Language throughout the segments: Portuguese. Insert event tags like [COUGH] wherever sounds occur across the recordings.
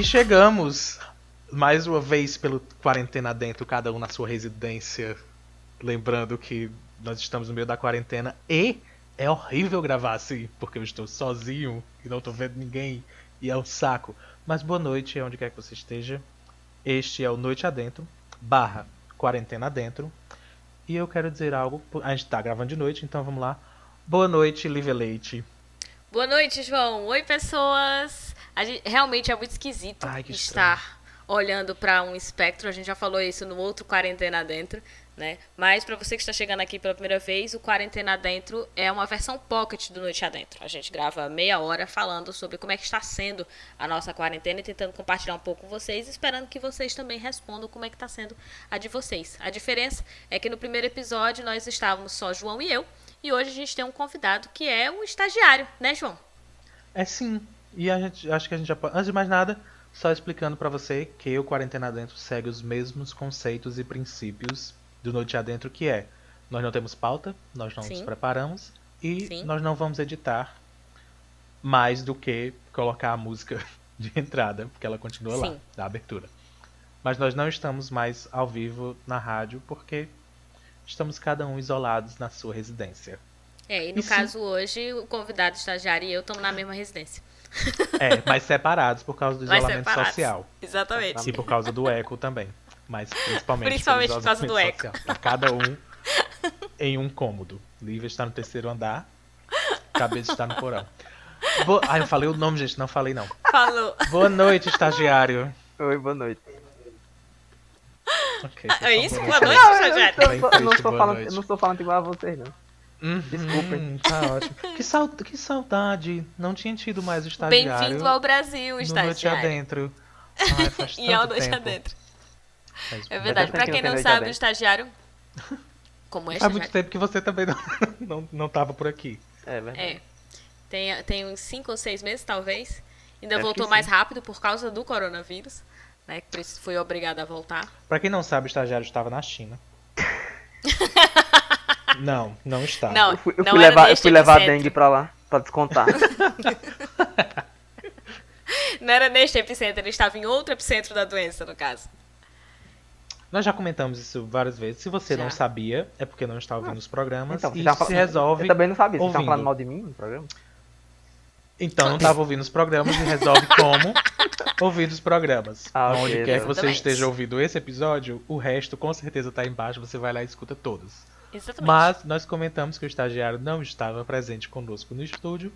E chegamos mais uma vez pelo quarentena dentro, cada um na sua residência. Lembrando que nós estamos no meio da quarentena e é horrível gravar assim, porque eu estou sozinho e não estou vendo ninguém e é um saco. Mas boa noite, onde quer que você esteja. Este é o Noite Adentro, barra Quarentena Adentro. E eu quero dizer algo, a gente está gravando de noite, então vamos lá. Boa noite, Live Leite. Boa noite, João. Oi, pessoas. Gente, realmente é muito esquisito Ai, estar estranho. olhando para um espectro. A gente já falou isso no outro Quarentena Dentro, né? Mas para você que está chegando aqui pela primeira vez, o Quarentena Dentro é uma versão pocket do Noite Adentro. A gente grava meia hora falando sobre como é que está sendo a nossa quarentena e tentando compartilhar um pouco com vocês, esperando que vocês também respondam como é que está sendo a de vocês. A diferença é que no primeiro episódio nós estávamos só João e eu, e hoje a gente tem um convidado que é um estagiário, né, João? É sim. E a gente, acho que a gente já pode. Antes de mais nada, só explicando para você que o Quarentena Dentro segue os mesmos conceitos e princípios do Noite Adentro, que é: nós não temos pauta, nós não Sim. nos preparamos e Sim. nós não vamos editar mais do que colocar a música [LAUGHS] de entrada, porque ela continua lá, Sim. da abertura. Mas nós não estamos mais ao vivo na rádio porque estamos cada um isolados na sua residência. É, e no caso hoje, o convidado estagiário e eu estamos na mesma residência. É, mas separados por causa do Mas isolamento separados. social. Exatamente. E por causa do eco também. Mas principalmente, Principalmente por causa do eco. social. Tá cada um em um cômodo. Lívia está no terceiro andar, cabeça está no porão. Bo... Ah, eu falei o nome, gente, não falei não. Falou. Boa noite, estagiário. Oi, boa noite. Ok, É isso? boa noite. estagiário. Eu, não estou falando, não estou falando igual a vocês, não. Uhum, Desculpem. [LAUGHS] Tá ótimo. Que, sau... que saudade. Não tinha tido mais o estagiário. Bem-vindo ao Brasil, no Noite estagiário. Adentro. Ai, [LAUGHS] faz E ao Noite tempo. Adentro. É verdade. Pra quem que não sabe, o Noite estagiário. Como é Faz muito tempo que você também não, [LAUGHS] não, não tava por aqui. É verdade. É. Tem, tem uns 5 ou 6 meses, talvez. Ainda Acho voltou que mais rápido por causa do coronavírus. Né, que por isso foi obrigado a voltar. Pra quem não sabe, o estagiário estava na China. Não, não está. Não, Eu fui, eu não fui levar, eu fui levar a dengue pra lá, pra descontar. [LAUGHS] Não era neste epicentro, ele estava em outro epicentro da doença, no caso. Nós já comentamos isso várias vezes. Se você Já. não sabia, é porque não está ouvindo os programas. Então, e se resolve. Eu também não sabia, vocês ouvindo. falando mal de mim no programa? Então não estava ouvindo os programas e resolve como [LAUGHS] ouvir os programas. Ah, Onde quer que você esteja ouvindo esse episódio, o resto com certeza tá embaixo, você vai lá e escuta todos. Exatamente. Mas nós comentamos que o estagiário não estava presente conosco no estúdio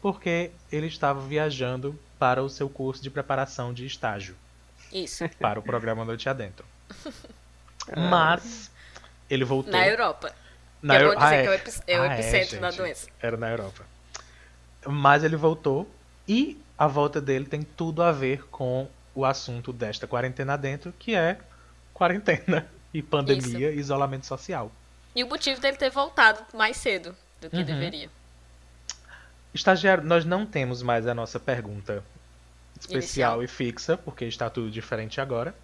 porque ele estava viajando para o seu curso de preparação de estágio Isso. [LAUGHS] para o programa Noite Adentro. [LAUGHS] Mas ele voltou. Na Europa. Na é Eu- dizer ah, que é o epi- é o Ah, epicentro da doença. Era na Europa. Mas ele voltou e a volta dele tem tudo a ver com o assunto desta quarentena dentro, que é quarentena e pandemia e isolamento social. E o motivo dele ter voltado mais cedo do que Uhum. deveria. Estagiário, nós não temos mais a nossa pergunta especial Inicial. e fixa, porque está tudo diferente agora.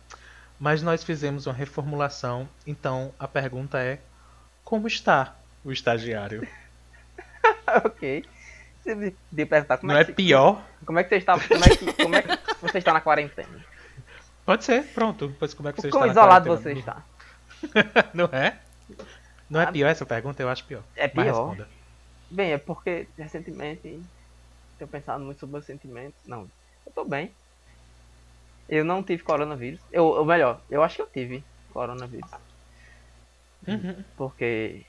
Mas nós fizemos uma reformulação, então a pergunta é: como está o estagiário? [LAUGHS] ok. Você me podia perguntar como Não é, é que, pior? como é que você está. Como é que, como é que você está na quarentena? Pode ser, pronto. Pois como é que você Como está na isolado você está? [LAUGHS] Não é? Não é Ah, pior essa pergunta? Eu acho pior. É pior. Bem, é porque recentemente tenho pensado muito sobre meus sentimentos. Não, eu tô bem. Eu não tive coronavírus. Eu, ou melhor, eu acho que eu tive coronavírus. Uhum. Porque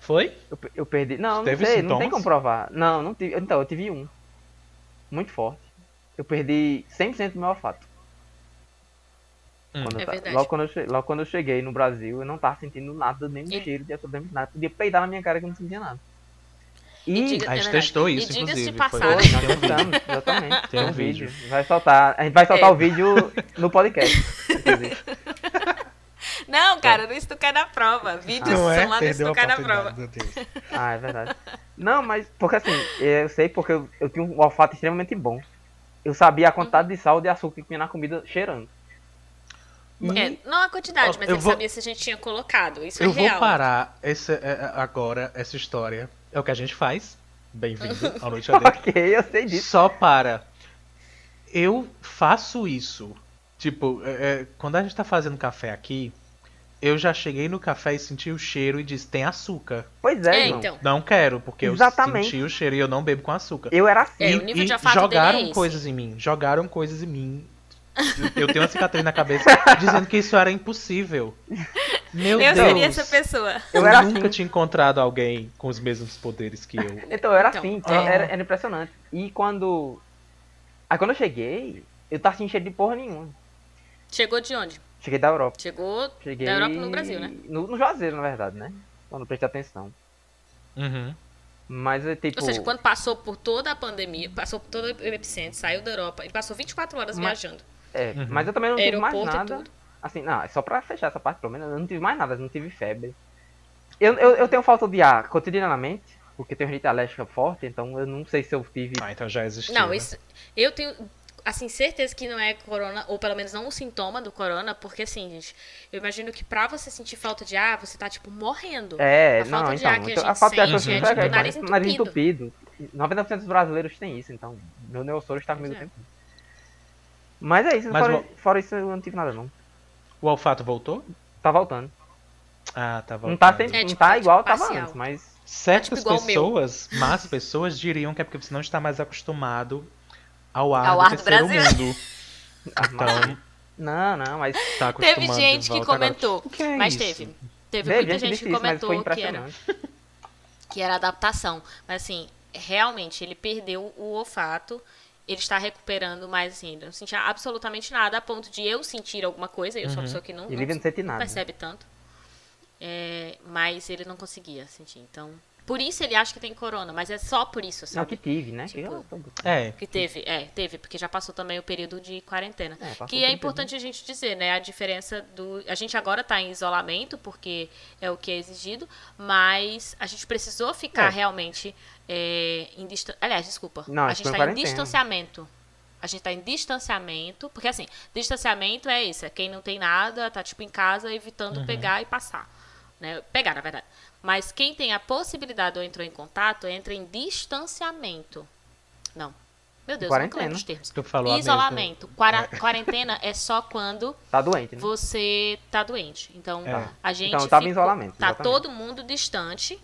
Foi? eu, eu perdi. Não, não Teve sei, não tem sintomas? como provar. Não, não tive. Então, eu tive um. Muito forte. Eu perdi 100% do meu olfato. Hum. Quando É logo, quando eu logo quando eu cheguei no Brasil, eu não tava sentindo nada, nem E- cheiro de absolutamente nada. Podia peidar na minha cara que eu não sentia nada. E, E diga- A É gente verdade. testou E isso, de inclusive. passagem- Foi, tem um vídeo. exatamente. Tem um vídeo. Vai soltar. A gente vai soltar É. o vídeo no podcast. inclusive. [LAUGHS] Não, cara, isso tu cai na prova. Vídeos Não é? são lá nesse Perdeu a tu cai na prova. [LAUGHS] Ah, é verdade. Não, mas porque assim, eu sei porque eu, eu tinha um olfato extremamente bom. Eu sabia a quantidade de sal e de açúcar que tinha na comida cheirando. E É, não a quantidade, mas eu ele vou- sabia se a gente tinha colocado. Isso Eu é vou real. parar esse, é, agora essa história. É o que a gente faz. Bem-vindo [LAUGHS] ao Noite Adentro. ok, eu sei disso. Só para eu faço isso. Tipo, é, é, quando a gente tá fazendo café aqui, eu já cheguei no café e senti o cheiro e disse, tem açúcar. Pois é, É, irmão. então. Não quero, porque Exatamente. eu senti o cheiro e eu não bebo com açúcar. Eu era assim. É, e, o nível e de olfato dele jogaram é coisas em mim. Jogaram coisas em mim. Eu tenho uma cicatriz na cabeça [LAUGHS] dizendo que isso era impossível. Meu eu Deus. seria essa pessoa. Eu Eu era nunca assim. tinha encontrado alguém com os mesmos poderes que eu. Então, eu era Então, assim. é. Era, era impressionante. E quando. Aí quando eu cheguei, eu tava sem cheiro de porra nenhuma. Chegou de onde? Cheguei da Europa. Chegou Cheguei. da Europa no Brasil, né? No, no Juazeiro, na verdade, né? Quando prestei atenção. Uhum. Mas é tipo. Ou seja, quando passou por toda a pandemia, passou por todo o epicentro, saiu da Europa e passou 24 horas Mas- viajando. É, Uhum. mas eu também não tive mais Aeroporto nada. Assim, não, é só pra fechar essa parte, pelo menos, eu não tive mais nada, eu não tive febre. Eu, eu, eu tenho falta de ar cotidianamente, porque tenho rinite alérgica forte, então eu não sei se eu tive. Ah, então já existiu. Não, né? isso. Eu tenho, assim, certeza que não é corona, ou pelo menos não um sintoma do corona, porque assim, gente, eu imagino que pra você sentir falta de ar, você tá, tipo, morrendo. É, A não, falta de então. ar que a então, gente a falta de ar que eu sente sinto é é, tipo é nariz nariz entupido. 90% dos brasileiros têm isso, então meu neossoro está comigo o é. Mas é isso, Mas fora, o- fora isso eu não tive nada não. O olfato voltou? Tá voltando. Ah, tá voltando. Não tá, sempre, É, não tipo, tá tá, igual tipo, tava parcial. antes, mas. Certas É tipo igual pessoas, más pessoas, diriam que é porque você não está mais acostumado ao ar Ao do ar do terceiro Brasil. mundo. [LAUGHS] Ah, Então, Não, não, mas. tá Teve gente que comentou. É mas isso? teve. Teve muita gente disse que comentou que era, [LAUGHS] que era adaptação. Mas assim, realmente, ele perdeu o olfato. Ele está recuperando, mas assim, ele não sentia absolutamente nada, a ponto de eu sentir alguma coisa. Eu sou uma Uhum. pessoa que não, E não não sente não nada. percebe tanto. É, mas ele não conseguia sentir. Então, por isso ele acha que tem corona, mas é só por isso, Não, sabe? que tive, né? Que Tipo, eu tô- É, Que teve, é, teve, porque já passou também o período de quarentena. É, que é período. importante a gente dizer, né? A diferença do. A gente agora tá em isolamento, porque é o que é exigido, mas a gente precisou ficar É. realmente é, em distan... Aliás, desculpa. Não, a gente foi tá em distanciamento. A gente tá em distanciamento, porque assim, distanciamento é isso, é quem não tem nada, tá tipo em casa evitando pegar e passar. Né? Pegar, na verdade. Mas quem tem a possibilidade ou entrou em contato, entra em distanciamento. Não. Meu Deus, Quarentena. lembro os termos. tu falou Isolamento. Quara- Quarentena é só quando [LAUGHS] Tá doente, né? você tá doente. Então, É. a gente Então, eu tava em isolamento, Tá exatamente. todo mundo distante.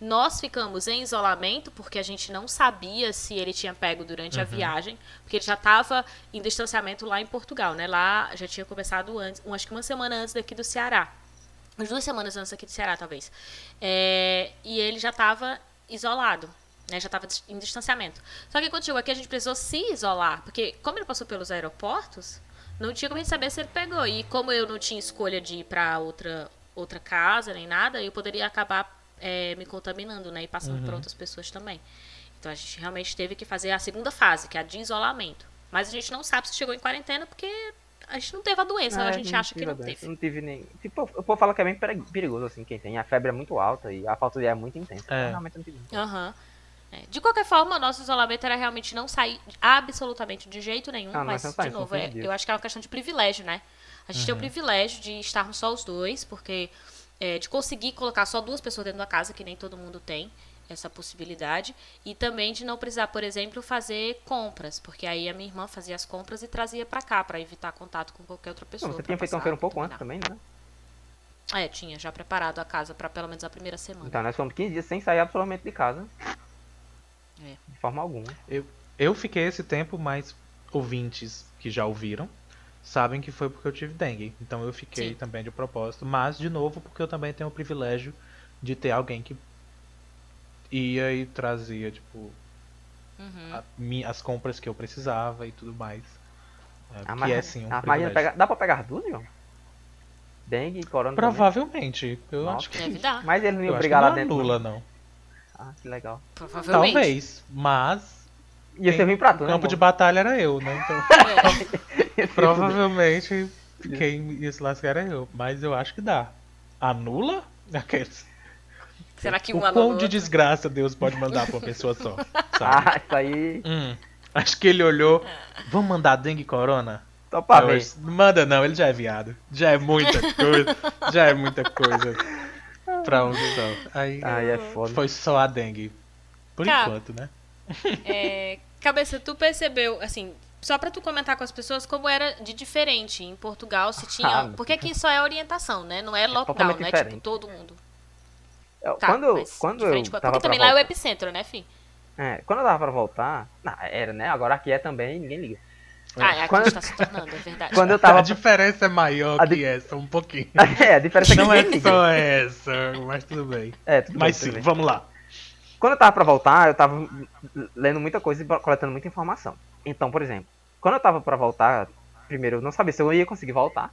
Nós ficamos em isolamento porque a gente não sabia se ele tinha pego durante a viagem, porque ele já estava em distanciamento lá em Portugal, né? Lá já tinha começado antes, um, acho que uma semana antes daqui do Ceará. Umas duas semanas antes daqui do Ceará, talvez. É, e ele já estava isolado, né? Já estava em distanciamento. Só que quando chegou aqui, a gente precisou se isolar, porque como ele passou pelos aeroportos, não tinha como a gente saber se ele pegou. E como eu não tinha escolha de ir para outra, outra casa nem nada, eu poderia acabar é, me contaminando, né? E passando para outras pessoas também. Então a gente realmente teve que fazer a segunda fase, que é a de isolamento. Mas a gente não sabe se chegou em quarentena porque a gente não teve a doença, É, a gente acha que não teve. Não tive nem. Tipo, o povo fala que é bem peri- perigoso, assim, quem tem. A febre é muito alta e a falta de ar é muito intensa. É. Mas Realmente eu não tive. Aham. É, De qualquer forma, o nosso isolamento era realmente não sair absolutamente de jeito nenhum, Ah, mas, saímos, de novo, é- eu acho que é uma questão de privilégio, né? A gente tem o privilégio de estarmos só os dois, porque é, de conseguir colocar só duas pessoas dentro da casa, que nem todo mundo tem essa possibilidade, e também de não precisar, por exemplo, fazer compras, porque aí a minha irmã fazia as compras e trazia pra cá, pra evitar contato com qualquer outra pessoa. Não, você tinha feito passar, feira um pouco antes também, né? É, tinha já preparado a casa pra pelo menos a primeira semana. Então, nós fomos 15 dias sem sair absolutamente de casa. É. De forma alguma. Eu, eu fiquei esse tempo, mas ouvintes que já ouviram sabem que foi porque eu tive dengue. Então eu fiquei Sim. também de propósito, mas de novo porque eu também tenho o privilégio de ter alguém que ia e trazia, tipo, Uhum. a- mi- as compras que eu precisava e tudo mais. É, Ah, que é sim um imagina privilégio. pegar- dá pra pegar duas, João? Dengue e corona também? Provavelmente. Eu Nossa. acho que. Deve dar. Mas ele não ia brigar não lá dentro. anula, não. não. Ah, que legal. Provavelmente. Talvez, mas Ia ser ruim pra tu, o né? campo de batalha era eu, né? Então, [LAUGHS] provavelmente quem ia se lascar era eu. Mas eu acho que dá. Anula? [LAUGHS] Aqueles. Será que O um quão anulou de desgraça Deus pode mandar pra uma pessoa só? [LAUGHS] Sabe? Ah, isso aí. Hum, acho que ele olhou. Vamos mandar dengue e corona? Não, ver. manda não, ele já é viado. Já é muita coisa. já é muita coisa. Pra um só. Aí Ai, é foda. foi só a dengue. Por Cara, enquanto, né? É, cabeça, tu percebeu, assim, só para tu comentar com as pessoas como era de diferente em Portugal, se tinha. Ah, porque aqui só é orientação, né? Não é lockdown, totalmente não é tipo diferente. todo mundo. Eu- Tá, quando mas quando eu tava Porque também lá é o voltar- epicentro, né, fi? é, quando eu tava pra voltar, não, era, né? Agora aqui é também, ninguém liga. Ah, é aqui Quando- está se tornando, é verdade. Quando eu A tava. diferença é maior A que di- essa, um pouquinho. [LAUGHS] é, a diferença é que Não é só essa, mas tudo bem. É, tudo Mas bem, tudo sim, bem. vamos lá. Quando eu tava pra voltar, eu tava lendo muita coisa e coletando muita informação. Então, por exemplo, quando eu tava pra voltar, primeiro eu não sabia se eu ia conseguir voltar.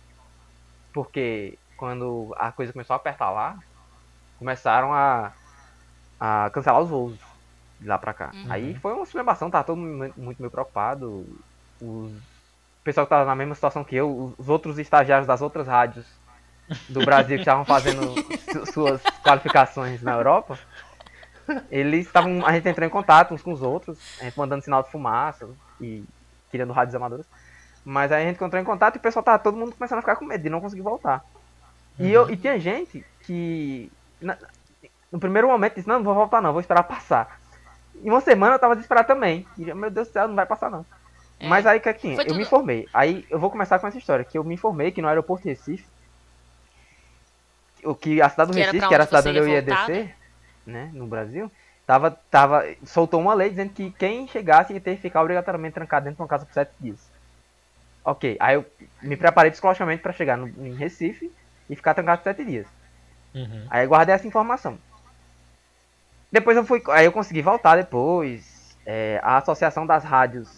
Porque quando a coisa começou a apertar lá, começaram a, a cancelar os voos de lá pra cá. Uhum. Aí foi uma celebração, tava todo mundo muito meio preocupado. Os, o pessoal que tava na mesma situação que eu, os, os outros estagiários das outras rádios do Brasil que estavam fazendo [LAUGHS] su- suas qualificações na Europa, eles estavam. A gente entrou em contato uns com os outros, a gente mandando sinal de fumaça e tirando rádios amadoras. Mas aí a gente entrou em contato e o pessoal tava todo mundo começando a ficar com medo de não conseguir voltar. E, eu, e tinha gente que na- no primeiro momento disse, não, não vou voltar não, vou esperar passar. Em uma semana eu tava desesperado também. E, meu Deus do céu, não vai passar não. É. Mas aí que que tinha? Foi Eu tudo- me informei. Aí eu vou começar com essa história, que eu me informei que no aeroporto de Recife, o que a cidade do Que Recife, que era a cidade onde eu ia ia voltar, descer, né, no Brasil, tava, tava, soltou uma lei dizendo que quem chegasse ia ter que ficar obrigatoriamente trancado dentro de uma casa por sete dias. Ok, aí eu me preparei psicologicamente para chegar no, em Recife e ficar trancado por sete dias. Uhum. Aí eu guardei essa informação. Depois eu fui. Aí eu consegui voltar depois. É, a Associação das Rádios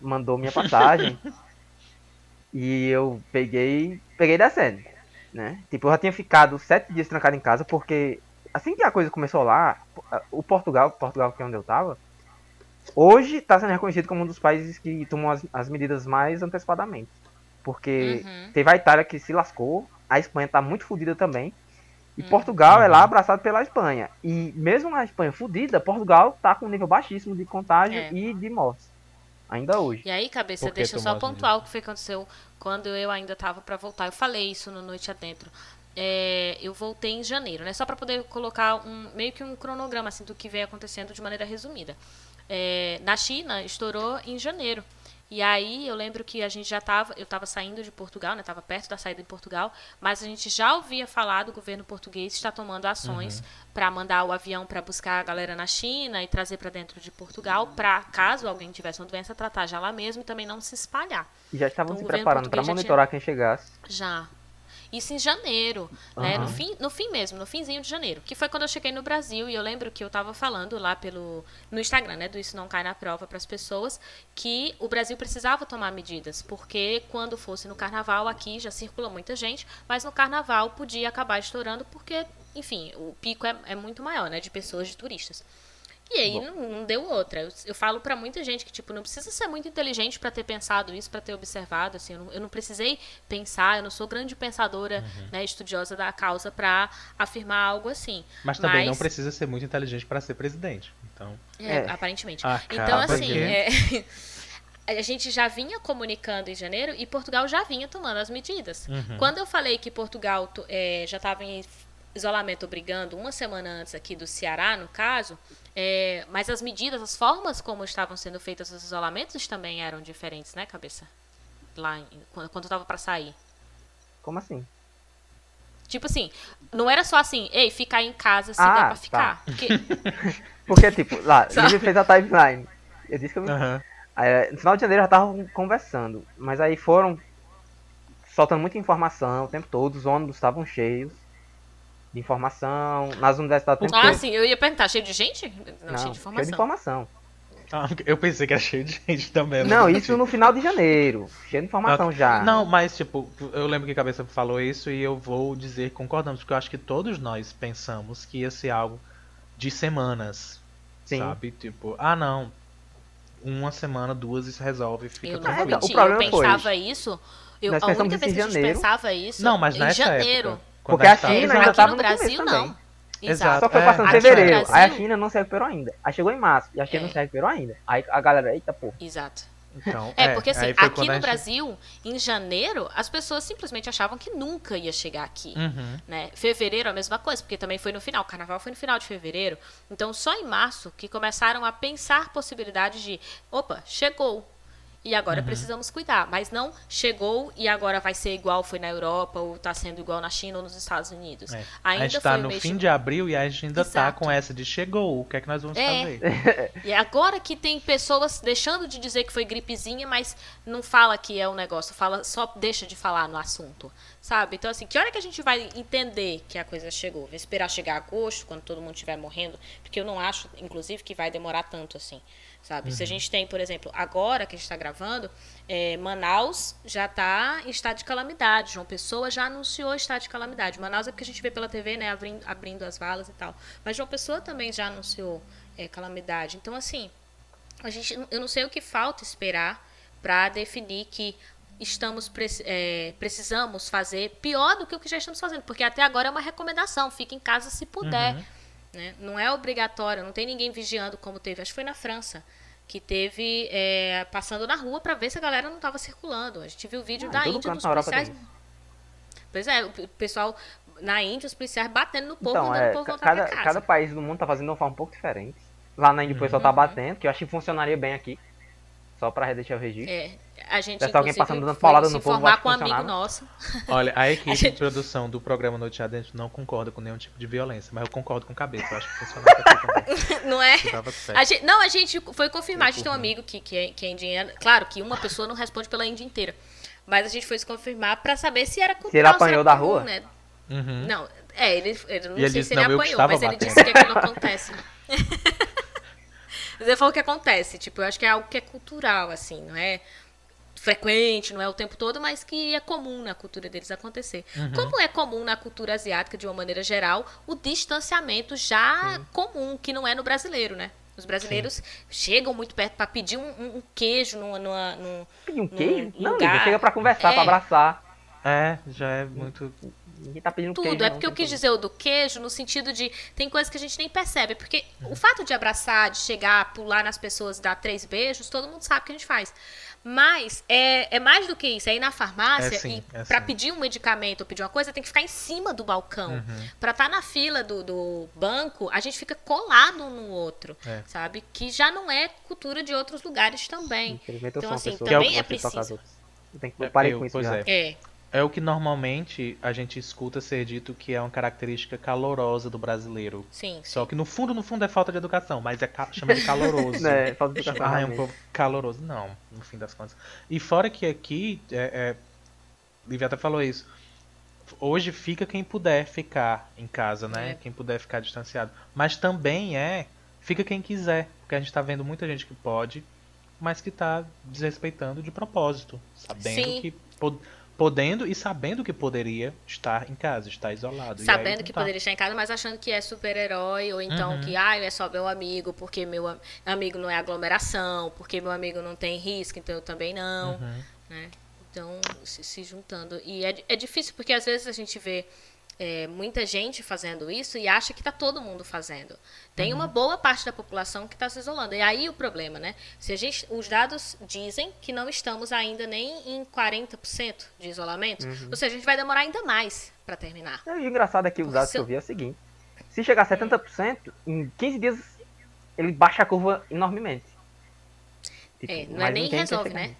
mandou minha passagem. [LAUGHS] e eu peguei. Peguei descendo. Né? Tipo, eu já tinha ficado sete dias trancado em casa, porque assim que a coisa começou lá, o Portugal, Portugal que é onde eu tava, hoje está sendo reconhecido como um dos países que tomam as, as medidas mais antecipadamente. Porque Uhum. teve a Itália que se lascou, a Espanha tá muito fodida também. E Portugal é lá abraçado pela Espanha. E mesmo na Espanha fodida, Portugal tá com um nível baixíssimo de contágio É. e de mortes. Ainda hoje. E aí, cabeça, Por deixa eu só tomou pontuar o que foi que aconteceu quando eu ainda tava pra voltar. Eu falei isso no Noite Adentro. É, eu voltei em janeiro, né? Só pra poder colocar um meio que um cronograma assim do que vem acontecendo de maneira resumida. É, na China estourou em janeiro. E aí eu lembro que a gente já estava, eu estava saindo de Portugal, né? Estava perto da saída em Portugal, mas a gente já ouvia falar do governo português está tomando ações para mandar o avião para buscar a galera na China e trazer para dentro de Portugal, para caso alguém tivesse uma doença tratar já lá mesmo e também não se espalhar. E já estavam Então, se preparando para monitorar quem chegasse. Já. Isso em janeiro, né? No fim, no fim mesmo, no finzinho de janeiro. Que foi quando eu cheguei no Brasil e eu lembro que eu estava falando lá pelo no Instagram, né, do Isso Não Cai na Prova para as pessoas, que o Brasil precisava tomar medidas, porque quando fosse no carnaval aqui já circula muita gente, mas no carnaval podia acabar estourando porque, enfim, o pico é, é muito maior, né, de pessoas, de turistas. E aí não, não deu outra. Eu, eu falo pra muita gente que, tipo, não precisa ser muito inteligente pra ter pensado isso, pra ter observado, assim, eu não, eu não precisei pensar, eu não sou grande pensadora, né, estudiosa da causa pra afirmar algo assim. Mas também não Mas- precisa ser muito inteligente para ser presidente. Então, É, É. aparentemente. Acaba então, assim, é, [LAUGHS] a gente já vinha comunicando em janeiro e Portugal já vinha tomando as medidas. Uhum. Quando eu falei que Portugal é, já estava em isolamento obrigando uma semana antes aqui do Ceará, no caso, é, mas as medidas, as formas como estavam sendo feitos os isolamentos também eram diferentes, né, cabeça? Lá em- quando, quando eu tava para sair. Como assim? Tipo assim, não era só assim, ei, ficar em casa se Ah, der pra tá. ficar. Porque, [LAUGHS] Porque, tipo, lá? [LAUGHS] Lívia fez a timeline. Eu disse que eu me aham. Aí, no final de janeiro já estavam conversando, mas aí foram soltando muita informação o tempo todo, os ônibus estavam cheios de informação, nas universidades o tempo ah, todo. sim, eu ia perguntar, cheio de gente? Não, Não, cheio de cheio informação. de informação. Ah, eu pensei que era cheio de gente também. Não, entendi. isso no final de janeiro, cheio de informação já. Não, mas tipo, eu lembro que a cabeça falou isso e eu vou dizer que concordamos, porque eu acho que todos nós pensamos que ia ser algo de semanas. Sim. Sabe? Tipo, ah não. Uma semana, duas, isso resolve, fica Eu não tranquilo. vou o problema eu foi- pensava isso. Eu, Nós a única isso vez que a gente janeiro. pensava isso Não, mas em nessa janeiro. época. Quando Porque a China É, ainda aqui tava no no começo Brasil, também. não. Exato. Só foi É, passando no fevereiro, Brasil- aí a China não se recuperou ainda. Aí chegou em março, e a China É. não se recuperou ainda. Aí a galera, eita porra. Exato. Então, É, porque assim, aqui no gente- Brasil, em janeiro, as pessoas simplesmente achavam que nunca ia chegar aqui. Uhum. Né? Fevereiro a mesma coisa, porque também foi no final. O carnaval foi no final de fevereiro. Então, só em março que começaram a pensar possibilidades de, opa, chegou. E agora precisamos cuidar. Mas não chegou e agora vai ser igual foi na Europa, ou está sendo igual na China ou nos Estados Unidos. É. Ainda a gente tá o no fim de- abril e a gente ainda tá Exato. com essa de chegou, o que é que nós vamos É. fazer? [LAUGHS] E agora que tem pessoas deixando de dizer que foi gripezinha, mas não fala que é um negócio, fala só deixa de falar no assunto, sabe? Então assim, que hora que a gente vai entender que a coisa chegou? Vai esperar chegar agosto, quando todo mundo estiver morrendo? Porque eu não acho, inclusive, que vai demorar tanto assim, sabe? Se a gente tem, por exemplo, agora que a gente está gravando, é, Manaus já está em estado de calamidade. João Pessoa já anunciou estado de calamidade. Manaus é porque a gente vê pela TV, né, abrindo, abrindo as valas e tal. Mas João Pessoa também já anunciou é, calamidade. Então, assim, a gente, eu não sei o que falta esperar para definir que estamos é, precisamos fazer pior do que o que já estamos fazendo, porque até agora é uma recomendação, fique em casa se puder, né? Não é obrigatório, não tem ninguém vigiando como teve, acho que foi na França que teve é, passando na rua para ver se a galera não estava circulando. A gente viu o vídeo Ah, da Índia dos policiais. Pois é, o pessoal na Índia, os policiais batendo no povo, Então, é, o povo voltar cada, pra casa. cada país do mundo tá fazendo de uma forma um pouco diferente. Lá na Índia o pessoal tá Uhum. batendo, que eu acho que funcionaria bem aqui. Só pra deixar o registro. É, a gente Deve alguém passando dando paulada se no povo, informar com um amigo nosso. Olha, a [LAUGHS] equipe A gente- de produção do programa Noite Adentro não concorda com nenhum tipo de violência, mas eu concordo com o cabeça. Eu acho que funcionava também. [LAUGHS] Não é? A gente- não, a gente foi confirmar. A gente tem um amigo que, que, é, que é indiano. Claro que uma pessoa não responde pela Índia inteira. Mas a gente foi se confirmar pra saber se era cultural, ele apanhou da comum, rua? Né? Uhum. Não, é, ele, ele não E ele sei disse, se ele "Não, eu apanhou, mas ele batendo." disse que aquilo acontece. [LAUGHS] mas ele falou que acontece. Tipo, eu acho que é algo que é cultural, assim, não é frequente, não é o tempo todo, mas que é comum na cultura deles acontecer. Uhum. Como é comum na cultura asiática, de uma maneira geral, o distanciamento já comum, que não é no brasileiro, né? Os brasileiros chegam muito perto para pedir um, um- um queijo numa, numa, num, Pedir um num queijo? Não, lugar. Chega pra conversar, É. pra abraçar. É, já é muito. Ninguém tá pedindo queijo. Tudo. É não, porque eu tem quis problema. dizer o do queijo no sentido de. Tem coisas que a gente nem percebe. Porque o fato de abraçar, de chegar, pular nas pessoas e dar três beijos, todo mundo sabe que a gente faz. Mas é, é mais do que isso. É ir na farmácia É sim, e é pra sim. pedir um medicamento ou pedir uma coisa, tem que ficar em cima do balcão. Uhum. Pra estar na fila do, do banco, a gente fica colado um no outro. É. Sabe? Que já não é cultura de outros lugares também. Infelizmente eu Então, sou uma assim, pessoa também que é preciso. Eu tenho que É, parei eu- com isso pois já. é. É. É o que normalmente a gente escuta ser dito que é uma característica calorosa do brasileiro. Sim. Só que no fundo, no fundo é falta de educação, mas é ca- chama de caloroso. Né, [LAUGHS] falta de educação, Ah, é um realmente. povo caloroso. Não, no fim das contas. E fora que aqui, é, é, Lívia até falou isso. Hoje fica quem puder ficar em casa, né? É. Quem puder ficar distanciado. Mas também é, fica quem quiser. Porque a gente tá vendo muita gente que pode, mas que tá desrespeitando de propósito. Sabendo Sim. que. Po- Podendo e sabendo que poderia estar em casa, estar isolado. Aí Sabendo não que tá. poderia estar em casa, mas achando que é super-herói, ou então Uhum. que, ah, é só meu amigo, porque meu am- amigo não é aglomeração, porque meu amigo não tem risco, então eu também não, Uhum. né? Então, se, se juntando. E é, é difícil, porque às vezes a gente vê é, muita gente fazendo isso e acha que tá todo mundo fazendo. Tem uma boa parte da população que está se isolando. E aí o problema, né? Se a gente, os dados dizem que não estamos ainda nem em 40% de isolamento, ou seja, a gente vai demorar ainda mais para terminar. E o engraçado é que os dados se que eu- vi é o seguinte. Se chegar a 70%, em 15 dias ele baixa a curva enormemente. Tipo, É, não é nem resolve, né?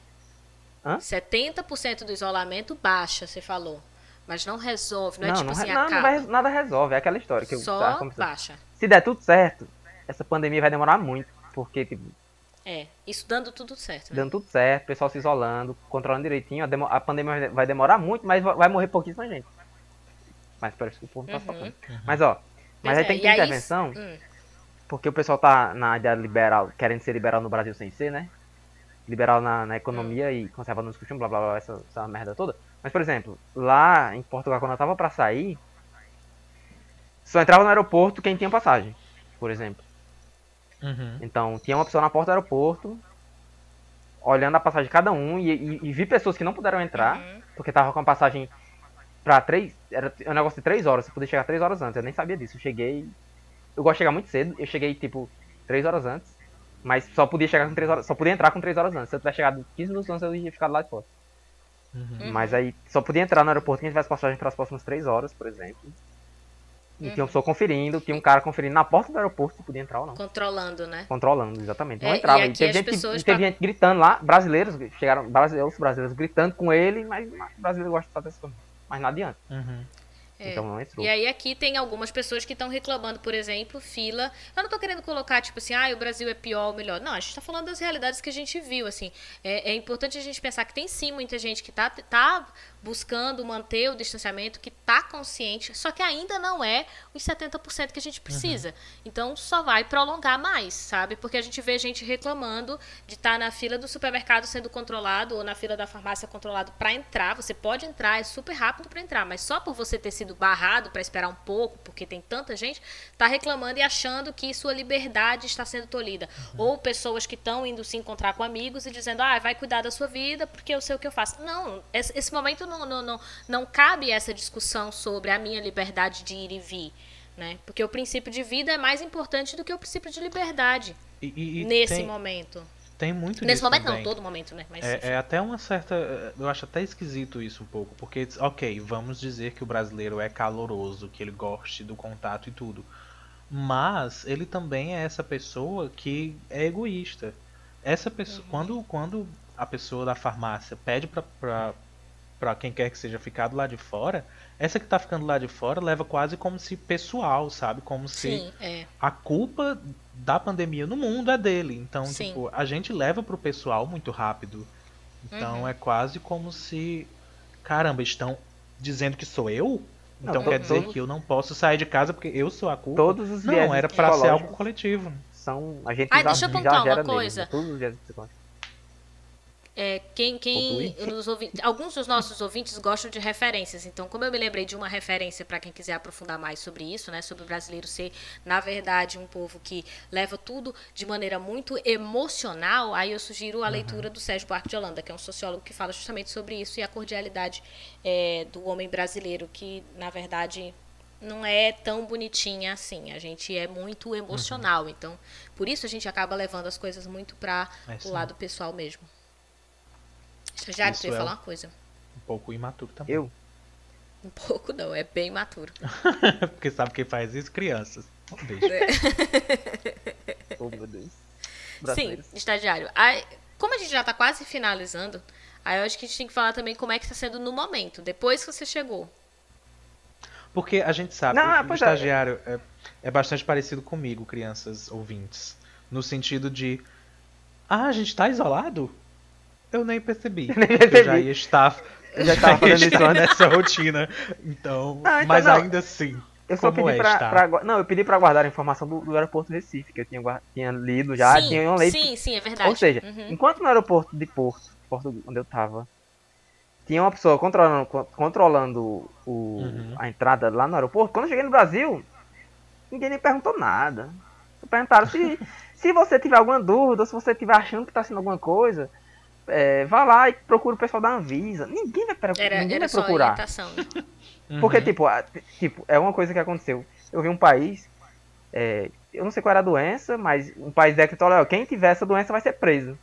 Hã? 70% do isolamento baixa, você falou. Mas não resolve, não, é tipo não, assim, não, não acaba. vai- nada resolve. É aquela história que eu Só tava conversando. baixa. Se der tudo certo, essa pandemia vai demorar muito. Porque, tipo, É, isso dando tudo certo, né? dando tudo certo, o pessoal se isolando, controlando direitinho, a, demo- a pandemia vai- demorar muito, mas va- vai morrer pouquíssima gente. Mas parece que o povo não tá Uhum. tocando. Mas ó, mas Pois aí é, tem que ter aí- intervenção, Hum, porque o pessoal tá na ideia liberal, querendo ser liberal no Brasil sem ser, né? Liberal na, na economia e conservador nos costumes, blá blá blá, essa, essa merda toda. Mas, por exemplo, lá em Portugal, quando eu tava pra sair, só entrava no aeroporto quem tinha passagem, por exemplo. Uhum. Então, tinha uma pessoa na porta do aeroporto, olhando a passagem de cada um, e, e- e vi pessoas que não puderam entrar, Uhum. porque tava com a passagem pra três. Era um negócio de três horas, você podia chegar três horas antes. Eu nem sabia disso. Eu cheguei. Eu gosto de chegar muito cedo, eu cheguei tipo três horas antes, mas só podia chegar com três horas. Só podia entrar com três horas antes. Se eu tivesse chegado 15 minutos antes, eu ia ficar lá de fora. Uhum. Uhum. Mas aí só podia entrar no aeroporto quem tivesse passagem para as próximas três horas, por exemplo. E tinha uma pessoa conferindo, tinha um cara conferindo na porta do aeroporto se podia entrar ou não. Controlando, né? Controlando, exatamente. Não É, entrava. e E, teve, gente, que- teve gente gritando lá, brasileiros, chegaram brasileiros, brasileiros gritando com ele, mas, mas brasileiro gosta de fazer coisas. Mas não adianta. Uhum. É. Então não entrou. E aí aqui tem algumas pessoas que estão reclamando, por exemplo, fila. Eu não tô querendo colocar, tipo assim, ah, o Brasil é pior ou melhor. Não, a gente tá falando das realidades que a gente viu, assim. É, é importante a gente pensar que tem sim muita gente que tá, tá buscando manter o distanciamento, que tá consciente, só que ainda não é os 70% que a gente precisa. Então só vai prolongar mais, sabe? Porque a gente vê gente reclamando de estar na fila do supermercado sendo controlado ou na fila da farmácia controlado para entrar. Você pode entrar, é super rápido para entrar, mas só por você ter sido barrado para esperar um pouco, porque tem tanta gente, tá reclamando e achando que sua liberdade está sendo tolhida. Ou pessoas que estão indo se encontrar com amigos e dizendo: "Ah, vai cuidar da sua vida, porque eu sei o que eu faço". Não, esse, esse momento não, não, não, não cabe essa discussão sobre a minha liberdade de ir e vir. Né? Porque o princípio de vida é mais importante do que o princípio de liberdade e- e nesse tem, momento. Tem muito Nesse momento também. não, todo momento, né? Mas. É, é até uma certa. Eu acho até esquisito isso um pouco. Porque, ok, vamos dizer que o brasileiro é caloroso, que ele goste do contato e tudo. Mas ele também é essa pessoa que é egoísta. Essa pessoa. Quando, quando a pessoa da farmácia pede pra, pra, pra quem quer que seja ficar do lado de fora, essa que tá ficando lá de fora leva quase como se pessoal, sabe? Como se Sim, é. a culpa da pandemia no mundo é dele. Então, Sim. tipo, a gente leva pro pessoal muito rápido. Então Uhum. é quase como se. Caramba, estão dizendo que sou eu? Não, Então to- quer dizer todos- que eu não posso sair de casa porque eu sou a culpa? Todos os Não, era pra ser algo coletivo. São, a gente Ai, já, deixa eu já pontuar uma gera neles, coisa. né? Todos os vieses psicológicos. É, quem, quem ouvintes, alguns dos nossos ouvintes gostam de referências. Então, como eu me lembrei de uma referência para quem quiser aprofundar mais sobre isso, né, sobre o brasileiro ser, na verdade, um povo que leva tudo de maneira muito emocional, aí eu sugiro a leitura do Sérgio Buarque de Holanda, que é um sociólogo que fala justamente sobre isso e a cordialidade é, do homem brasileiro, que, na verdade, não é tão bonitinha assim. A gente é muito emocional. Então, por isso a gente acaba levando as coisas muito para É, o lado pessoal mesmo. Estagiário, Isso tu ia é falar o- uma coisa. Um pouco imaturo também. Eu? Um pouco não, é bem maturo. [LAUGHS] porque sabe quem faz isso? Crianças. Um beijo. [LAUGHS] Oh, meu Deus. Sim, estagiário. Aí, como a gente já tá quase finalizando, aí eu acho que a gente tem que falar também como é que tá sendo no momento, depois que você chegou. Porque a gente sabe, Não, o pois é. estagiário é, é bastante parecido comigo, crianças ouvintes. No sentido de. Ah, a gente tá isolado? Eu nem percebi. [LAUGHS] Nem Eu já percebi. ia estar. Eu já [LAUGHS] tava fazendo isso nessa rotina. Então. Ah, então mas não. ainda assim. Eu só como pedi é pra, pra Não, eu pedi pra guardar a informação do, do aeroporto de Recife, que eu tinha, tinha lido já, sim, tinha lido. sim, sim, é verdade. Ou seja, Uhum. enquanto no aeroporto de Porto, Porto onde eu tava, tinha uma pessoa controlando, con- controlando o, Uhum. a entrada lá no aeroporto, quando eu cheguei no Brasil, ninguém me perguntou nada. Perguntaram se, [LAUGHS] se você tiver alguma dúvida, ou se você estiver achando que tá sendo alguma coisa, é, vá lá e procura o pessoal da Anvisa. Ninguém vai, Era, ninguém era vai procurar. orientação. Porque, Uhum. tipo, a- tipo, é uma coisa que aconteceu. Eu vi um país, é, eu não sei qual era a doença, mas um país decretou, olha, quem tiver essa doença vai ser preso.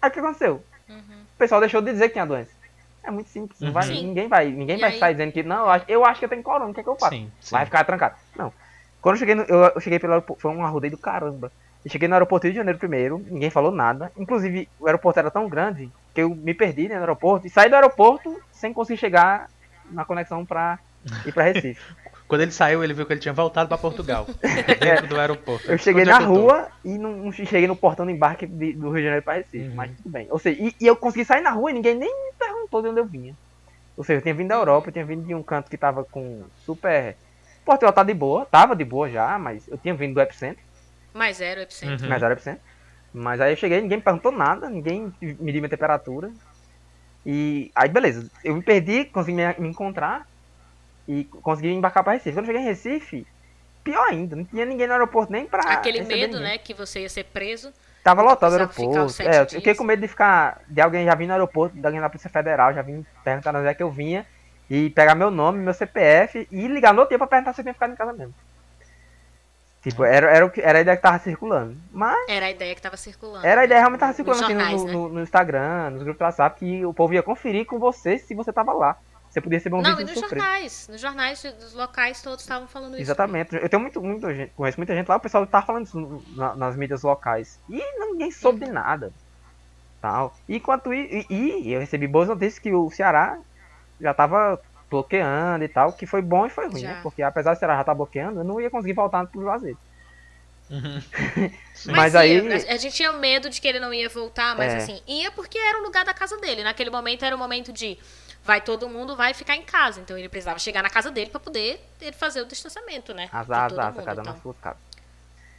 Aí o que aconteceu? Uhum. O pessoal deixou de dizer que tinha doença. É muito simples. Não vai, ninguém vai, ninguém E vai aí- sair dizendo que, não, eu acho, eu acho que eu tenho corona, o que é que eu faço? Sim, sim. Vai ficar trancado. Não. Quando eu cheguei, no, eu, eu cheguei pelo foi um arrodeio do caramba. Eu cheguei no aeroporto do Rio de Janeiro primeiro, ninguém falou nada. Inclusive, o aeroporto era tão grande que eu me perdi né, no aeroporto e saí do aeroporto sem conseguir chegar na conexão pra ir pra Recife. [LAUGHS] Quando ele saiu, ele viu que ele tinha voltado pra Portugal. [LAUGHS] dentro do aeroporto. Eu cheguei Onde na tô? rua e não, não cheguei no portão do embarque de- do Rio de Janeiro para Recife, Uhum. mas tudo bem. Ou seja, e, e eu consegui sair na rua e ninguém nem me perguntou de onde eu vinha. Ou seja, eu tinha vindo da Europa, eu tinha vindo de um canto que tava com super. Portugal tá de boa, tava de boa já, mas eu tinha vindo do Epicentro, Mas era o epicentro. Uhum. mas era Epicentro. Mas aí eu cheguei, ninguém me perguntou nada, ninguém mediu minha temperatura. E aí beleza, eu me perdi, consegui me, encontrar e consegui embarcar para Recife. Quando eu cheguei em Recife, pior ainda, não tinha ninguém no aeroporto nem pra. Aquele medo, ninguém. né, que você ia ser preso. Tava lotado o aeroporto. É, eu fiquei com medo de ficar. De alguém já vir no aeroporto, de alguém da Polícia Federal, já vim perguntar onde é que eu vinha. E pegar meu nome, meu CPF e ligar no dia pra perguntar se eu tinha ficado em casa mesmo. Tipo, era, era, que, era a ideia que tava circulando. Mas Era a ideia que tava circulando. era a ideia realmente tava Nos circulando assim, no, jornais, né? no- no Instagram, nos grupos do WhatsApp, que o povo ia conferir com você se você tava lá. você podia receber um Não, e nos surpresa. jornais. Nos jornais dos locais todos estavam falando isso. Exatamente. Eu tenho muito, muita gente, conheço muita gente lá, o pessoal tá falando isso na- nas mídias locais. E ninguém soube de nada. Tal. E enquanto i- e, e eu recebi boas notícias que o Ceará já tava bloqueando e tal, que foi bom e foi ruim, Já. né? Porque apesar do Ceará já estar bloqueando, eu não ia conseguir voltar pro Juazeiro. Uhum. [LAUGHS] Sim. Mas ia, aí- a a gente tinha medo de que ele não ia voltar, mas É. assim, ia porque era o lugar da casa dele. Naquele momento era o momento de vai todo mundo, vai ficar em casa. Então ele precisava chegar na casa dele pra poder ele fazer o distanciamento, né? de Azar, azar, cada um então. nas suas casas.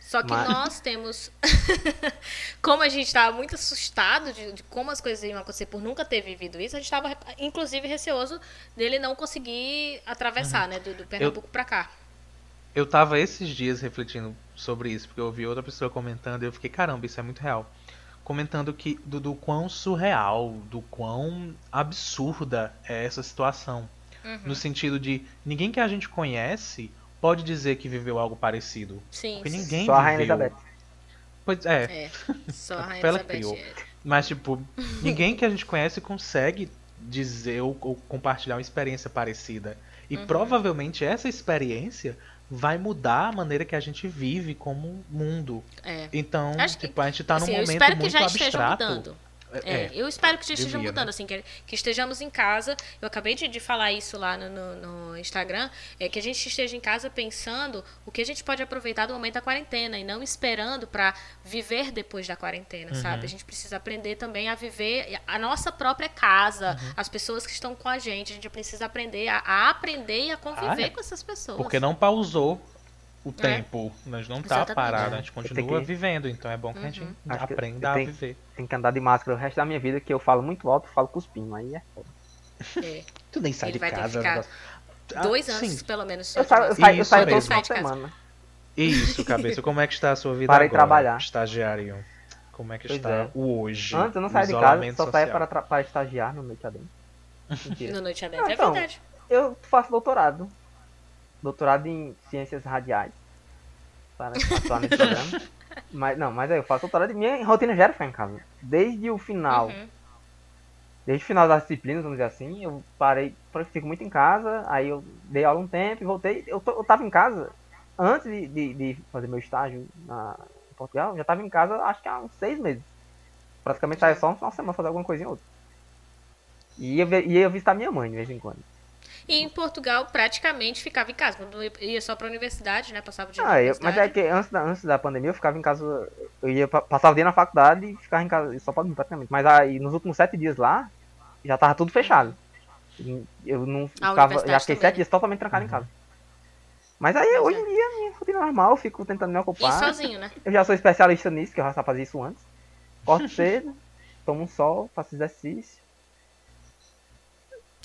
Só que Mas- nós temos. [LAUGHS] como a gente estava muito assustado de, de como as coisas iam acontecer por nunca ter vivido isso, a gente estava, inclusive, receoso dele não conseguir atravessar, né? Do, do Pernambuco pra cá. Eu tava esses dias refletindo sobre isso, porque eu ouvi outra pessoa comentando e eu fiquei, caramba, isso é muito real. Comentando que do, do quão surreal, do quão absurda é essa situação. Uhum. No sentido de ninguém que a gente conhece pode dizer que viveu algo parecido. Sim. Porque ninguém Só a Rainha viveu. Elizabeth. Pois é, É. Só a [LAUGHS] Rainha ela Elizabeth. que criou. é. mas tipo, [LAUGHS] ninguém que a gente conhece consegue dizer ou, ou compartilhar uma experiência parecida. E Uhum. provavelmente essa experiência vai mudar a maneira que a gente vive como mundo. É. Então, Acho que- tipo, a gente tá num Assim, eu momento espero que muito já esteja abstrato. É, É, eu espero que já esteja devia, mudando, né? assim, que, que estejamos em casa. Eu acabei de, de falar isso lá no, no, no Instagram, é que a gente esteja em casa pensando o que a gente pode aproveitar do momento da quarentena e não esperando para viver depois da quarentena, Uhum. sabe? A gente precisa aprender também a viver a nossa própria casa, Uhum. as pessoas que estão com a gente. A gente precisa aprender a, a aprender e a conviver Ah, é. com essas pessoas. Porque não pausou o tempo. A gente não tá Exatamente. parado, a É. gente continua que- vivendo. Então é bom que a Uhum. gente Acho que eu- aprenda a viver. Tem que andar de máscara o resto da minha vida, que eu falo muito alto e falo cuspindo. Aí é foda. É, [LAUGHS] Tu nem sai Ele de vai ter que casa. ficar negócio- Ah, dois anos, sim. pelo menos. só Eu de saio, eu saio, eu Isso saio todo final de Sai de casa. semana. Isso, cabeça. Como é que está a sua vida Parei agora, trabalhar. estagiário? Como é que Pois está é. o hoje? Antes eu não o saía de casa, só saía social? para, para estagiar no noite adentro. Mentira. [LAUGHS] No Noite Adentro, Ah, é então. verdade. Eu faço doutorado. Doutorado em ciências radiais. Para atuar nesse programa. [LAUGHS] Mas, não, mas aí eu faço doutorado e minha rotina já era ficar em casa. Desde o final. Uhum. Desde o final das disciplinas, vamos dizer assim, eu parei, fico muito em casa, aí eu dei aula um tempo e voltei. Eu, eu tava em casa antes de, de- de fazer meu estágio na, em Portugal, já tava em casa acho que há uns seis meses. Praticamente saía só um final de semana fazer alguma coisinha ou outra. E ia, ver- ia visitar minha mãe de vez em quando. E em Portugal, praticamente ficava em casa. Quando eu ia só pra universidade, né? Passava o dia Ah, eu, mas é que antes da, antes da pandemia eu ficava em casa, eu ia pa- passava o dia na faculdade e ficava em casa só pra mim praticamente. Mas aí nos últimos sete dias lá, já tava tudo fechado. Eu não ficava, já fiquei também, sete né? dias totalmente trancado em casa. Mas aí Pois hoje é. em dia minha rotina é normal, eu fico tentando me E ocupar. sozinho, né? Eu já sou especialista nisso, que eu já fazia isso antes. Corto [LAUGHS] cedo, tomo um sol, faço exercício.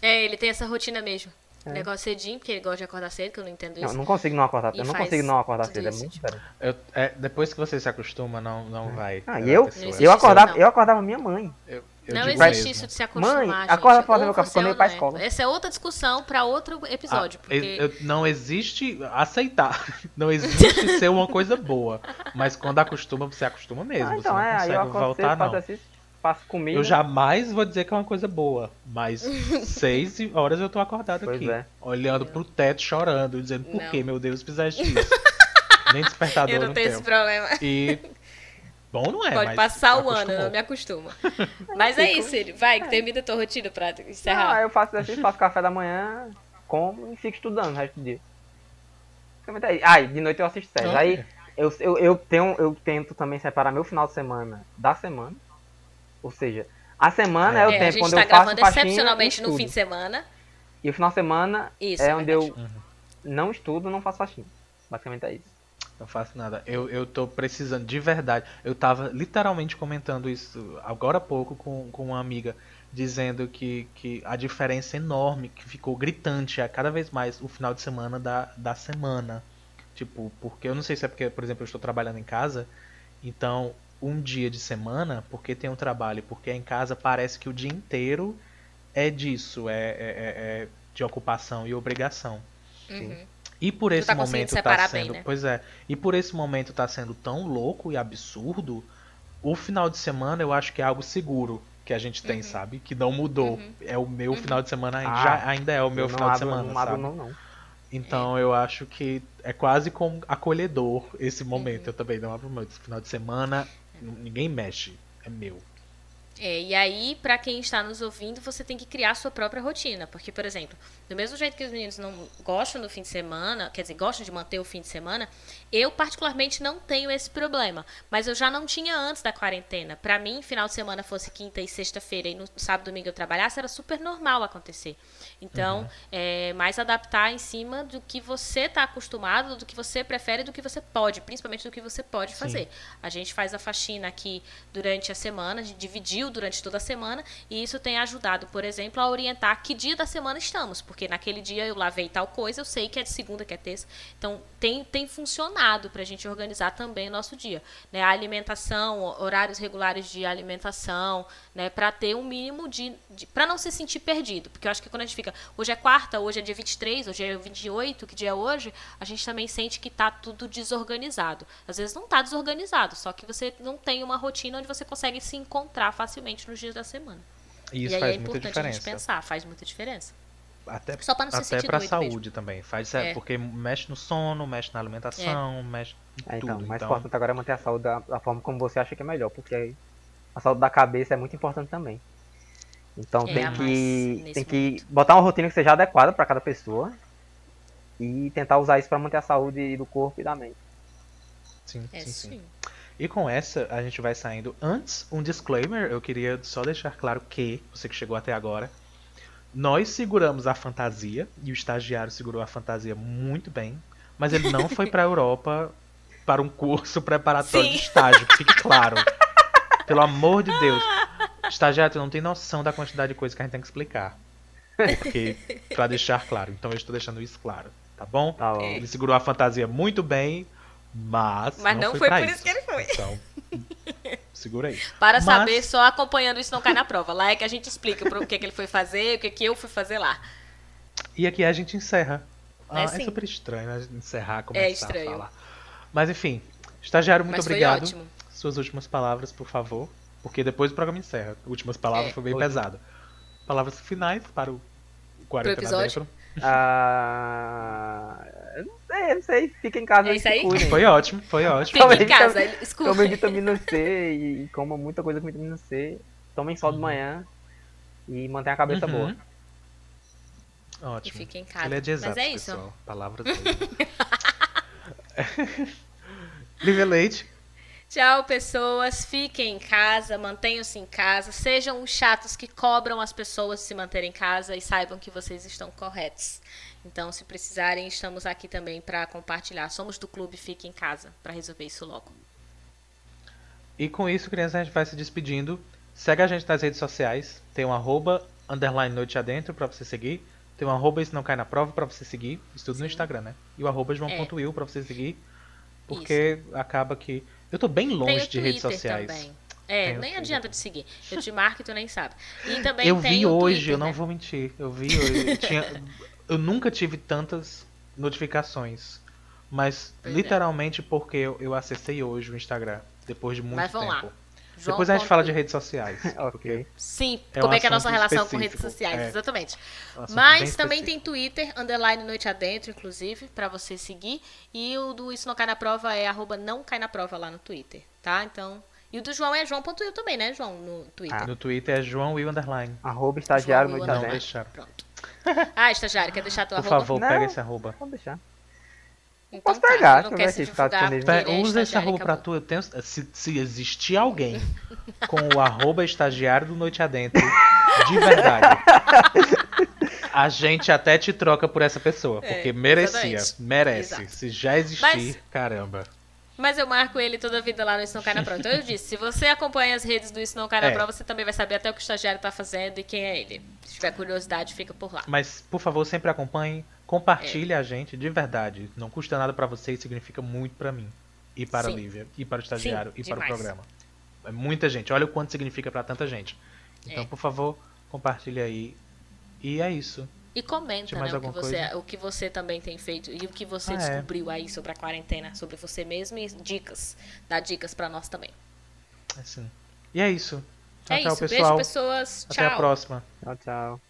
É, ele tem essa rotina mesmo. É. Negócio cedinho, porque ele gosta de acordar cedo, que eu não entendo Não, isso. não consigo não acordar, E eu não consigo não acordar cedo, é isso, muito tipo. diferente. Eu- é, depois que você se acostuma, não, não vai. Ah, É e a eu. Não eu isso, acordava, não. eu acordava minha mãe. Eu- eu Não existe mesmo. isso de se acostumar, Mãe, gente. acorda pra fazer meu café você quando eu ia pra não é. escola. Essa é outra discussão pra outro episódio. Ah, porque... eu- eu- não existe aceitar. [LAUGHS] Não existe ser uma coisa boa. Mas quando acostuma, você acostuma mesmo. Ah, você então não é, eu consegue acordo voltar, cedo, não. Faço comida. Eu jamais vou dizer que é uma coisa boa. Mas [LAUGHS] seis horas eu tô acordado Pois aqui. é. Olhando pro teto, chorando, dizendo, por Não. que, meu Deus, fizeste isso? [LAUGHS] Nem despertador eu não não tenho tenho. esse problema. E. Bom, não é. Pode mas passar o ano, eu não me acostumo. [LAUGHS] Mas é isso, ele. Vai, termina a tua rotina pra encerrar. eu faço exercício, faço café da manhã, como e fico estudando o resto do dia. É. Ah, e de noite eu assisto séries. Ah, Aí é. eu, eu, eu, tenho, eu tento também separar meu final de semana da semana. Ou seja, a semana é, É, o É, a tempo gente onde tá eu faço gravando faxina excepcionalmente e no fim de semana. E o final de semana Isso, é é onde eu verdade. não estudo, não faço faxina. Basicamente é isso. Não faço nada. Eu, eu tô precisando, de verdade. Eu tava literalmente comentando isso agora há pouco com, com uma amiga, dizendo que, que a diferença enorme, que ficou gritante a cada vez mais o final de semana da, da semana. Tipo, porque eu não sei se é porque, por exemplo, eu estou trabalhando em casa, então um dia de semana, porque tem um trabalho, porque é em casa, parece que o dia inteiro é disso, é, é, é- é de ocupação e obrigação. Uhum. E por Tu esse tá momento tá separar bem, sendo, né? pois é, e por esse momento tá sendo tão louco e absurdo, o final de semana eu acho que é algo seguro, que a gente tem, Uhum. sabe? Que não mudou. É o meu final de semana, ainda- Ah, já, ainda é o meu final de abro- semana, Não abro sabe? não, não. Então eu acho que é quase como acolhedor esse momento. Uhum. Eu também não abro meu final de semana, ninguém mexe, é meu. É, e aí, pra quem está nos ouvindo, você tem que criar sua própria rotina. Porque, por exemplo, do mesmo jeito que os meninos não gostam do fim de semana, quer dizer, gostam de manter o fim de semana, eu particularmente não tenho esse problema. Mas eu já não tinha antes da quarentena. Pra mim, final de semana fosse quinta e sexta-feira e no sábado e domingo eu trabalhasse, era super normal acontecer. Então, é mais adaptar em cima do que você está acostumado, do que você prefere, do que você pode, principalmente do que você pode Sim. fazer. A gente faz a faxina aqui durante a semana, a gente dividiu durante toda a semana, e isso tem ajudado, por exemplo, a orientar que dia da semana estamos, porque naquele dia eu lavei tal coisa, eu sei que é de segunda, que é terça. Então, tem, tem funcionado para a gente organizar também o nosso dia. Né? A alimentação, horários regulares de alimentação, né? para ter um mínimo de. de para não se sentir perdido. Porque eu acho que quando a gente fica. Hoje é quarta, hoje é dia 23, hoje é 28, que dia é hoje? A gente também sente que tá tudo desorganizado. Às vezes não tá desorganizado, só que você não tem uma rotina onde você consegue se encontrar facilmente nos dias da semana. E isso e aí faz é muita importante a gente diferença. pensar, faz muita diferença. Até, Só pra não até pra saúde mesmo. também. Faz, é, É. Porque mexe no sono, mexe na alimentação, mexe em É, então, tudo. o mais então, importante agora é manter a saúde da, da forma como você acha que é melhor, porque a saúde da cabeça é muito importante também. Então É, tem que tem que momento. botar uma rotina que seja adequada para cada pessoa e tentar usar isso para manter a saúde do corpo e da mente. sim, É sim, sim. sim. E com essa, a gente vai saindo. Antes, um disclaimer, eu queria só deixar claro que, você que chegou até agora, nós seguramos a fantasia, e o estagiário segurou a fantasia muito bem, mas ele não foi pra Europa para um curso preparatório de Sim. estágio, que fique claro. Pelo amor de Deus. Estagiário, tu não tem noção da quantidade de coisa que a gente tem que explicar. Porque, pra deixar claro. Então eu estou deixando isso claro, tá bom? Tá bom. Ele segurou a fantasia muito bem, mas. Mas não, foi, foi pra por isso que ele foi. Então, segura aí. Para Mas- saber, só acompanhando isso não cai na prova. Lá é que a gente explica pro- o que, que ele foi fazer, o que, que eu fui fazer lá. E aqui a gente encerra. É Ah, é sim. super estranho, né? Encerrar, começar estranho. a falar. Mas enfim, estagiário, muito Mas foi obrigado. ótimo. Suas últimas palavras, por favor. Porque depois o programa encerra. Últimas palavras É. foi bem Último. pesado. Palavras finais para o 40 Pro episódio? dentro. Ah, eu não sei, eu não sei. Fica em casa É e isso se aí? cuidem. Foi ótimo, foi ótimo. Fica em casa, Tomem escuta. vitamina C e, e comam muita coisa com vitamina C. Tomem sol de manhã e mantenham a cabeça Uhum. boa. E Ótimo. fica em casa. Ele é de exatos, Mas é isso. pessoal. Palavras dele. [LAUGHS] Lívia Leite. Tchau, pessoas. Fiquem em casa, mantenham-se em casa. Sejam os chatos que cobram as pessoas de se manterem em casa e saibam que vocês estão corretos. Então, se precisarem, estamos aqui também para compartilhar. Somos do clube Fique em Casa para resolver isso logo. E com isso, crianças, a gente vai se despedindo. Segue a gente nas redes sociais. Tem um arroba, underline noite adentro pra você seguir. Tem um arroba isso não cai na prova pra você seguir. Isso tudo no Instagram, né? E o arroba joão.will pra você seguir. Porque acaba que... Eu tô bem longe de redes sociais. também. É, Tem nem Twitter. adianta te seguir. Eu te marco e tu nem sabe. E também Eu tem vi o hoje, Twitter, eu não né? vou mentir. Eu vi hoje. Tinha- eu nunca tive tantas notificações. Mas Pois é. literalmente porque eu, eu acessei hoje o Instagram. Depois de muito Mas vamos lá. João Depois a gente fala de redes sociais. [LAUGHS] Ok. Sim, É como um é que é a nossa relação com redes específico, sociais, é. exatamente. Um Mas também específico. tem Twitter, underline Noite Adentro, inclusive, pra você seguir. E o do Isso Não Cai na Prova é arroba não cai na prova lá no Twitter, tá? Então. E o do João é João.eu também, né, João? No Twitter. No Twitter é João Will Underline. Arroba estagiário João no Will Não, Itazé. deixa. Pronto. [LAUGHS] Ah, estagiário, quer deixar tua Por arroba? favor, Não. pega esse arroba. Pode deixar. Então posso tá, pegar, não se quer vai se divulgar é usa esse arroba pra tu. Eu tenho, se, se existir alguém com o arroba estagiário do Noite Adentro, de verdade, a gente até te troca por essa pessoa. É, Porque merecia. exatamente. Merece. Exato. Se já existir, Mas- caramba. Mas eu marco ele toda a vida lá no Isso Não Cai na Prova. Então eu disse, se você acompanha as redes do Isso Não Cai na É. Prova, você também vai saber até o que o estagiário tá fazendo e quem é ele. Se tiver curiosidade, fica por lá. Mas, por favor, sempre acompanhe. Compartilhe a gente, de verdade. Não custa nada pra você e significa muito pra mim. E para Sim. a Lívia, e para o estagiário, Sim, e para o demais. programa. É muita gente. Olha o quanto significa pra tanta gente. Então, É. por favor, compartilhe aí. E é isso. E comenta, né, o que, alguma você, coisa? o que você também tem feito e o que você Ah, é. descobriu aí sobre a quarentena, sobre você mesmo e dicas. Dá dicas pra nós também. Assim. E é isso. é tchau, isso. Beijo, pessoal. pessoas. Até a Tchau. próxima. Tchau, tchau.